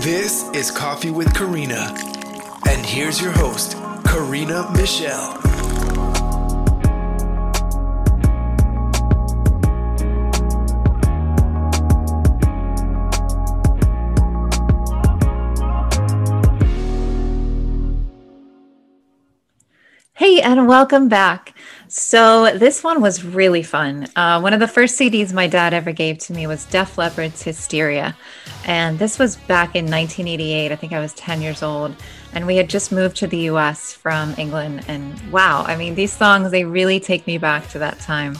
This is Coffee with Karina. And here's your host, Karina Michelle. Hey, and welcome back. So, this one was really fun. Uh, one of the first CDs my dad ever gave to me was Def Leppard's Hysteria. And this was back in 1988. I think I was 10 years old. And we had just moved to the US from England. And wow, I mean, these songs, they really take me back to that time.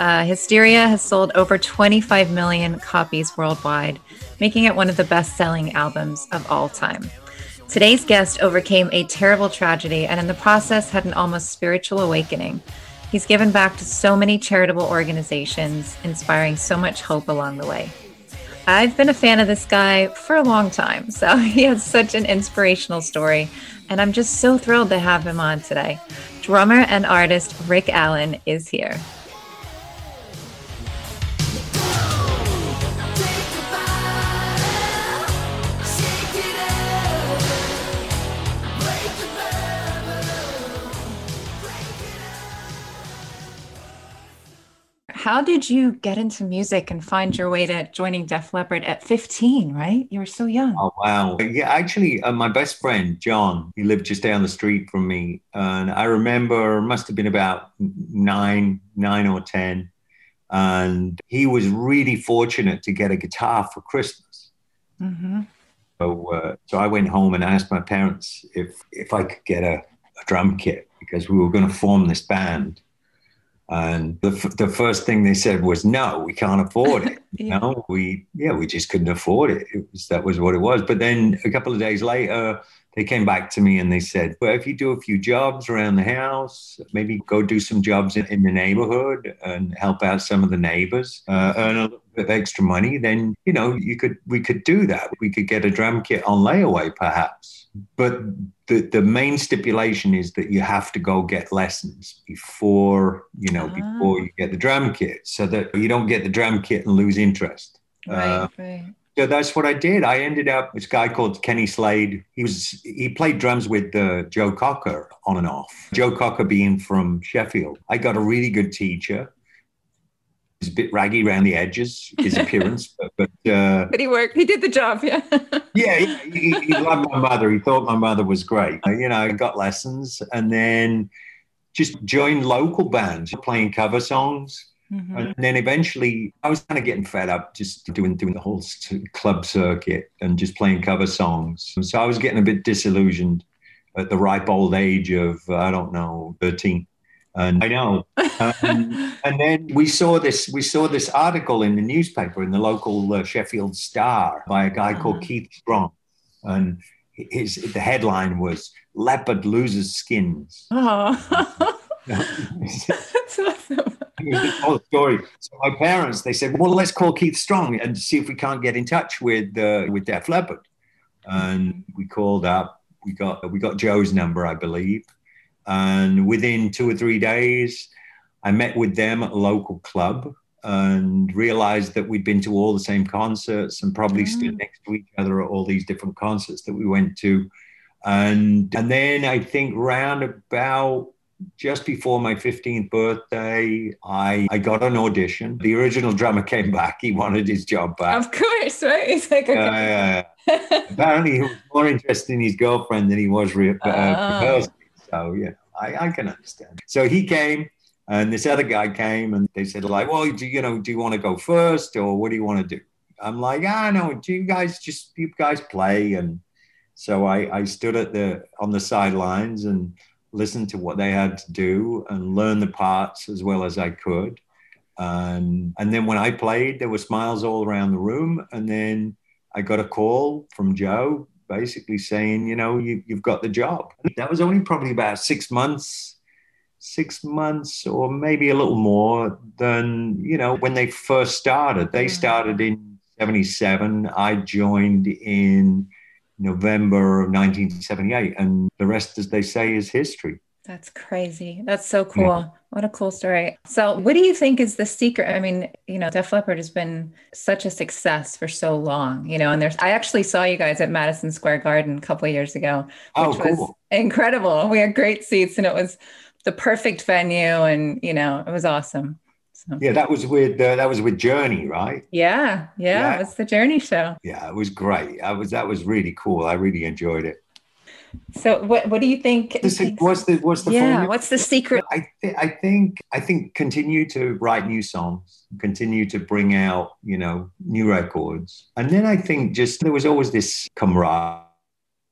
Uh, Hysteria has sold over 25 million copies worldwide, making it one of the best selling albums of all time. Today's guest overcame a terrible tragedy and, in the process, had an almost spiritual awakening. He's given back to so many charitable organizations, inspiring so much hope along the way. I've been a fan of this guy for a long time, so he has such an inspirational story, and I'm just so thrilled to have him on today. Drummer and artist Rick Allen is here. How did you get into music and find your way to joining Def Leppard at 15, right? You were so young. Oh, wow. Yeah, actually, uh, my best friend, John, he lived just down the street from me. And I remember, must have been about nine, nine or 10. And he was really fortunate to get a guitar for Christmas. Mm-hmm. So, uh, so I went home and asked my parents if, if I could get a, a drum kit because we were going to form this band. And the, f- the first thing they said was, no, we can't afford it. Yeah. No, we, yeah, we just couldn't afford it. it was, that was what it was. But then a couple of days later, they came back to me and they said, well, if you do a few jobs around the house, maybe go do some jobs in, in the neighborhood and help out some of the neighbors, uh, earn a little bit of extra money, then, you know, you could, we could do that. We could get a drum kit on layaway, perhaps. But the, the main stipulation is that you have to go get lessons before, you know, ah. before you get the drum kit so that you don't get the drum kit and lose interest. Right, uh, right. So that's what I did. I ended up this guy called Kenny Slade. He was he played drums with uh, Joe Cocker on and off. Joe Cocker being from Sheffield. I got a really good teacher. He's a bit raggy around the edges, his appearance, but but, uh, but he worked. He did the job. Yeah. yeah, he, he, he loved my mother. He thought my mother was great. You know, got lessons and then just joined local bands, playing cover songs Mm-hmm. And then eventually, I was kind of getting fed up just doing doing the whole club circuit and just playing cover songs. So I was getting a bit disillusioned at the ripe old age of I don't know, thirteen. And I know. um, and then we saw this. We saw this article in the newspaper in the local uh, Sheffield Star by a guy uh-huh. called Keith Strong, and his the headline was "Leppard loses skins." Oh. That's awesome whole story. So my parents, they said, well, let's call Keith Strong and see if we can't get in touch with uh, with Def Leppard. And we called up. We got we got Joe's number, I believe. And within two or three days, I met with them at a local club and realized that we'd been to all the same concerts and probably mm. stood next to each other at all these different concerts that we went to. And and then I think round about just before my 15th birthday, I, I got an audition. The original drummer came back. He wanted his job back. Of course, right? He's like, okay. uh, apparently, he was more interested in his girlfriend than he was re- uh, uh. So, yeah, I, I can understand. So he came. And this other guy came and they said, like, well, do you know, do you want to go first or what do you want to do? I'm like, I ah, no, do you guys just, you guys play? And so I, I stood at the, on the sidelines and listen to what they had to do and learn the parts as well as I could. And, and then when I played, there were smiles all around the room. And then I got a call from Joe basically saying, you know, you, you've got the job. That was only probably about six months, six months or maybe a little more than, you know, when they first started. They started in 77. I joined in November of 1978. And the rest, as they say, is history. That's crazy. That's so cool. Yeah. What a cool story. So, what do you think is the secret? I mean, you know, Def Leppard has been such a success for so long, you know, and there's, I actually saw you guys at Madison Square Garden a couple of years ago, Oh, which was incredible. We had great seats and it was the perfect venue and, you know, it was awesome. So, Yeah, that was with uh, that was with Journey, right? yeah, yeah, Yeah. it was the Journey show. Yeah, it was great. I was that was really cool. I really enjoyed it. So, what, what do you think? Is- what's the what's the yeah, formula? what's the secret? I, th- I think I think continue to write new songs, continue to bring out you know new records, and then I think just there was always this camaraderie,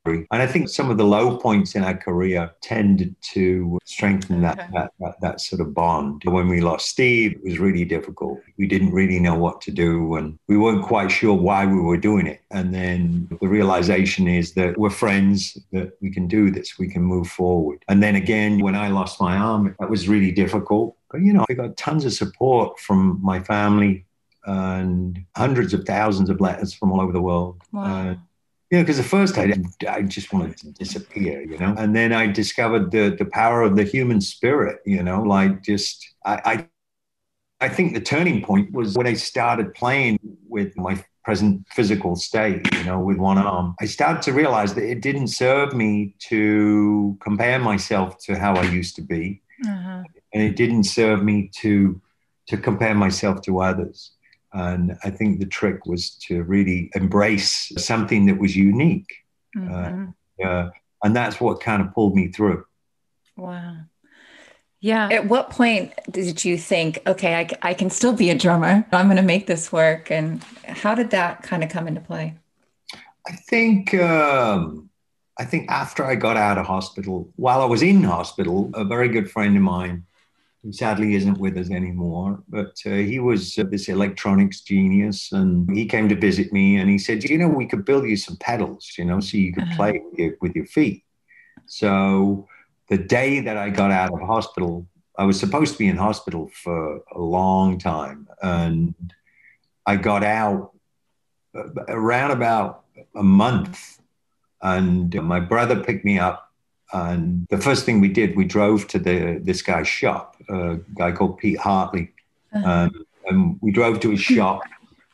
and I think some of the low points in our career tended to strengthen that Okay. that, that that sort of bond. When we lost Steve, it was really difficult. We didn't really know what to do, and we weren't quite sure why we were doing it. And then the realization is that we're friends, that we can do this, we can move forward. And then again, when I lost my arm, that was really difficult. But you know, I got tons of support from my family and hundreds of thousands of letters from all over the world. Wow. You know, because at first I, I just wanted to disappear, you know, and then I discovered the the power of the human spirit, you know, like just I, I I think the turning point was when I started playing with my present physical state, you know, with one arm. I started to realize that it didn't serve me to compare myself to how I used to be, Uh-huh. and it didn't serve me to to compare myself to others. And I think the trick was to really embrace something that was unique, Mhm. uh, and that's what kind of pulled me through. Wow. Yeah. At what point did you think, okay, I can still be a drummer? I'm going to make this work. And how did that kind of come into play? I think um, I think after I got out of hospital, while I was in hospital, a very good friend of mine, who sadly isn't with us anymore, but uh, he was uh, this electronics genius, and he came to visit me, and he said, you know, we could build you some pedals, you know, so you could Uh-huh. play with your, with your feet. So the day that I got out of hospital, I was supposed to be in hospital for a long time, and I got out uh, around about a month and my brother picked me up and the first thing we did we drove to the this guy's shop a guy called pete hartley. Uh-huh. um, and we drove to his shop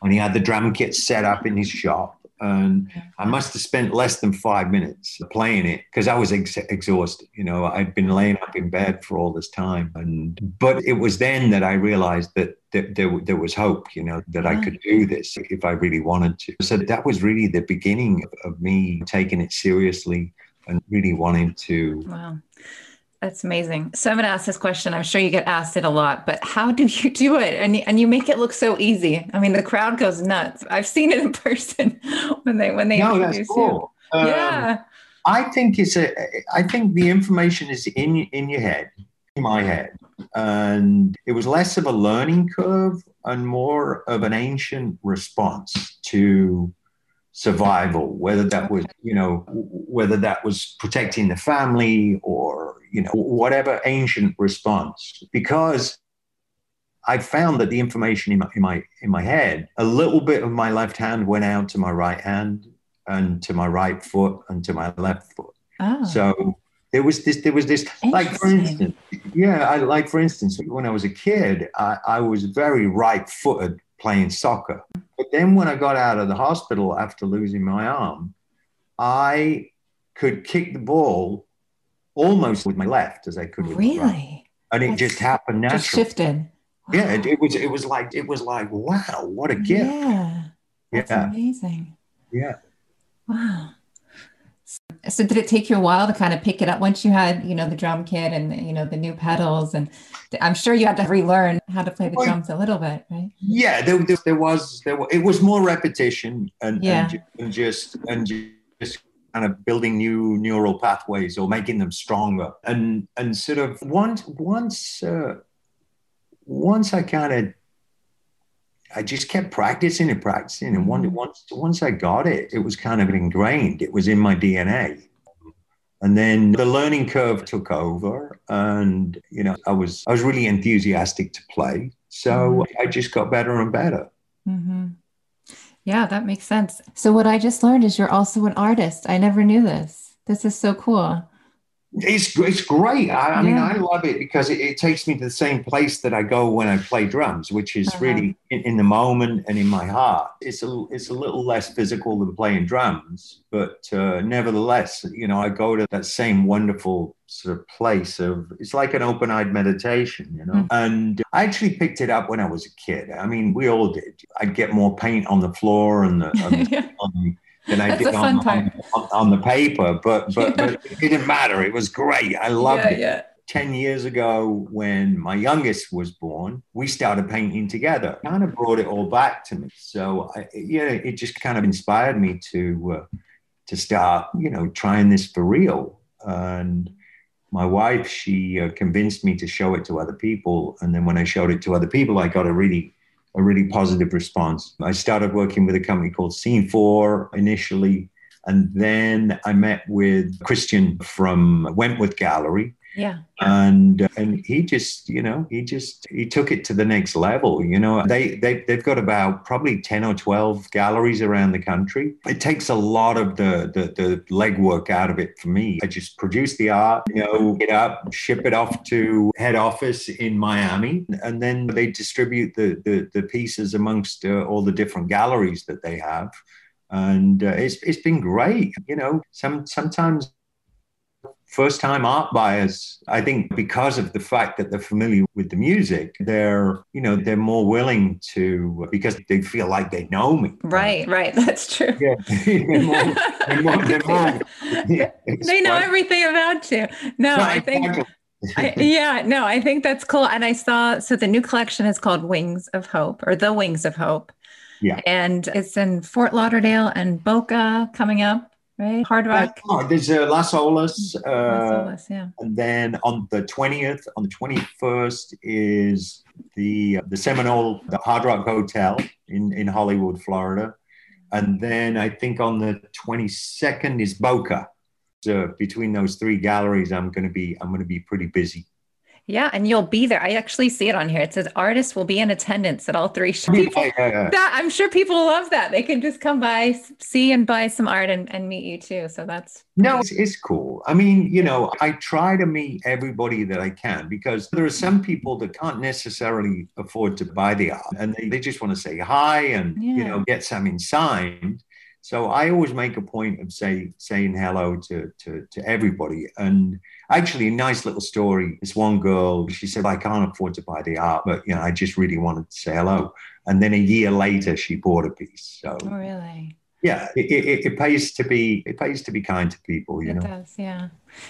and he had the drum kit set up in his shop. And i must have spent less than five minutes playing it because i was ex- exhausted you know. I'd been laying up in bed for all this time. And but it was then that i realized that, that there, there was hope you know that i could do this if i really wanted to. So that was really the beginning of, of me taking it seriously and really wanting to Wow. That's amazing. So I'm going to ask this question. I'm sure you get asked it a lot, but how do you do it? And, you- and you make it look so easy. I mean, the crowd goes nuts. I've seen it in person when they, when they no introduce that's cool you. Um, yeah. I think it's a. I think the information is in in your head, in my head, and it was less of a learning curve and more of an ancient response to survival. Whether that was, you know, whether that was protecting the family or you know whatever ancient response, because. I found that the information in my, in my in my head, a little bit of my left hand went out to my right hand, and to my right foot, and to my left foot. Oh, So there was this, there was this, like for instance, yeah, I like for instance, when I was a kid, I, I was very right-footed playing soccer. Then when I got out of the hospital after losing my arm, I could kick the ball almost with my left as I could with my right, really? and it That's just happened Just naturally. shifted. Yeah, it, it was. It was like it was like wow, what a gift. Yeah. That's Yeah. amazing. Yeah. Wow. So did it take you a while to kind of pick it up once you had, you know, the drum kit and you know the new pedals and I'm sure you had to relearn how to play the Well, drums a little bit, right? Yeah, there, there, there was there was, it was more repetition and, Yeah. and, just and just kind of building new neural pathways or making them stronger and and sort of once once uh, once I kind of I just kept practicing and practicing and one, Mhm. once once I got it it was kind of ingrained it was in my DNA and then the learning curve took over and you know I was I was really enthusiastic to play so I just got better and better hmm Yeah, that makes sense. So what I just learned is you're also an artist. I never knew this. This is so cool. It's it's great. I, I mean, Yeah. I love it because it, it takes me to the same place that I go when I play drums, which is Uh-huh. really in, in the moment and in my heart. It's a it's a little less physical than playing drums, but uh, nevertheless, you know, I go to that same wonderful sort of place of it's like an open eyed meditation, you know. Mm. And I actually picked it up when I was a kid. I mean, we all did. I'd get more paint on the floor and the, on the on, than I That's did on, on, on the paper, but but, but it didn't matter. It was great. I loved yeah, it. yeah. 10 years ago, when my youngest was born, we started painting together. Kind of brought it all back to me. So, I, yeah, it just kind of inspired me to uh, to start, you know, trying this for real. And my wife, she uh, convinced me to show it to other people. And then when I showed it to other people, I got a really a really positive response. I started working with a company called Scene 4 initially. And then I met with Christian from Wentworth Gallery, Yeah. and uh, and he just you know he just he took it to the next level you know. They they they've got about probably 10 or 12 galleries around the country. It takes a lot of the the, the legwork out of it for me. I just produce the art you know get up ship it off to head office in miami and then they distribute the the, the pieces amongst uh, all the different galleries that they have. And uh, it's it's been great you know. Some sometimes first time art buyers i think because of the fact that they're familiar with the music they're you know they're more willing to because they feel like they know me Right, right. That's true. yeah they're more, they're more, they're more, yeah, they know everything about you. No. I think Exactly. I, yeah, no, I think that's cool. And I saw so the new collection is called Wings of Hope or The Wings of Hope. Yeah. And it's in Fort Lauderdale and Boca coming up, right? Hard Rock. Oh, there's uh, Las Olas, Las uh, Olas, yeah. and then on the 20th, on the 21st is the the Seminole, the Hard Rock Hotel in, in Hollywood, Florida. And then I think on the 22nd is Boca. So between those three galleries, I'm going to be I'm going to be pretty busy. Yeah, and you'll be there. I actually see it on here. It says artists will be in attendance at all three shows. Yeah, yeah, yeah. that I'm sure people love that. They can just come by, see and buy some art and, and meet you too. So that's No, it's, it's cool. I mean, you know, I try to meet everybody that I can because there are some people that can't necessarily afford to buy the art and they, they just want to say hi and, you know, get something signed. So I always make a point of say, saying hello to, to, to everybody. And actually, a nice little story. This one girl, she said, I can't afford to buy the art, but, you know, I just really wanted to say hello. And then a year later, she bought a piece. So oh, really. yeah, it, it, it pays to be, it pays to be kind to people, you It know. does, yeah.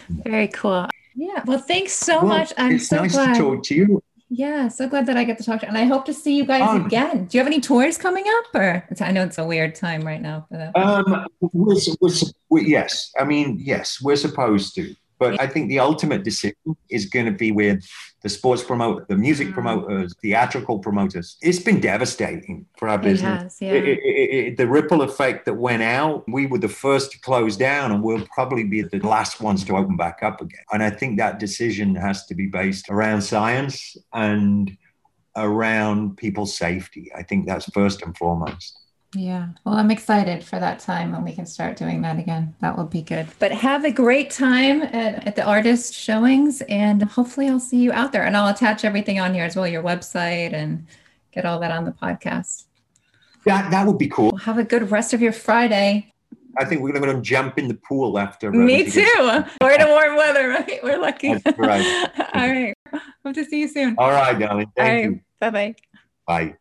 Very cool. Yeah. Well, thanks so Well, much. I'm it's so nice glad. to talk to you. Yeah, so glad that I get to talk to you. And I hope to see you guys Um, again. Do you have any tours coming up? Or it's, I know it's a weird time right now for that. Um, we're, we're, we yes, I mean, yes, we're supposed to. But I think the ultimate decision is going to be with the sports promoter, the music Mm. promoters, theatrical promoters. It's been devastating for our it business. has, yeah. It- it- it- it- the ripple effect that went out, we were the first to close down, and we'll probably be the last ones to open back up again. And I think that decision has to be based around science and around people's safety. I think that's first and foremost. Yeah. Well, I'm excited for that time when we can start doing that again. That will be good. But have a great time at, at the artist showings, and hopefully, I'll see you out there. And I'll attach everything on here as well your website and get all that on the podcast. That that would be cool. Well, have a good rest of your Friday. I think we're going to jump in the pool after. uh, Me she gets- too. We're in a warm weather, right? We're lucky. That's right. all right. Hope to see you soon. All right, darling. Thank you. Bye bye. Bye.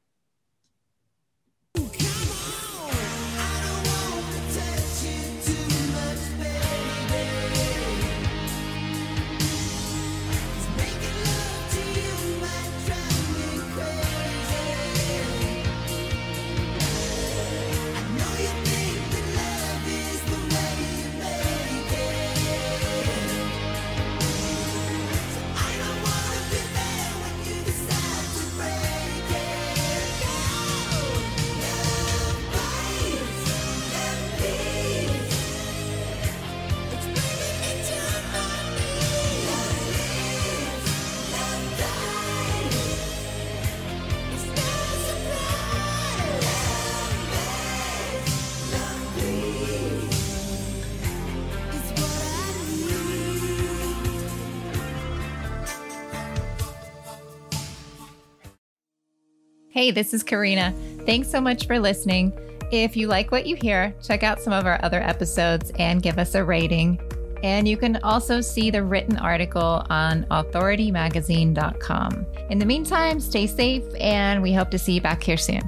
Hey, this is Karina. Thanks so much for listening. If you like what you hear, check out some of our other episodes and give us a rating. And you can also see the written article on authoritymagazine.com. In the meantime, stay safe, and we hope to see you back here soon.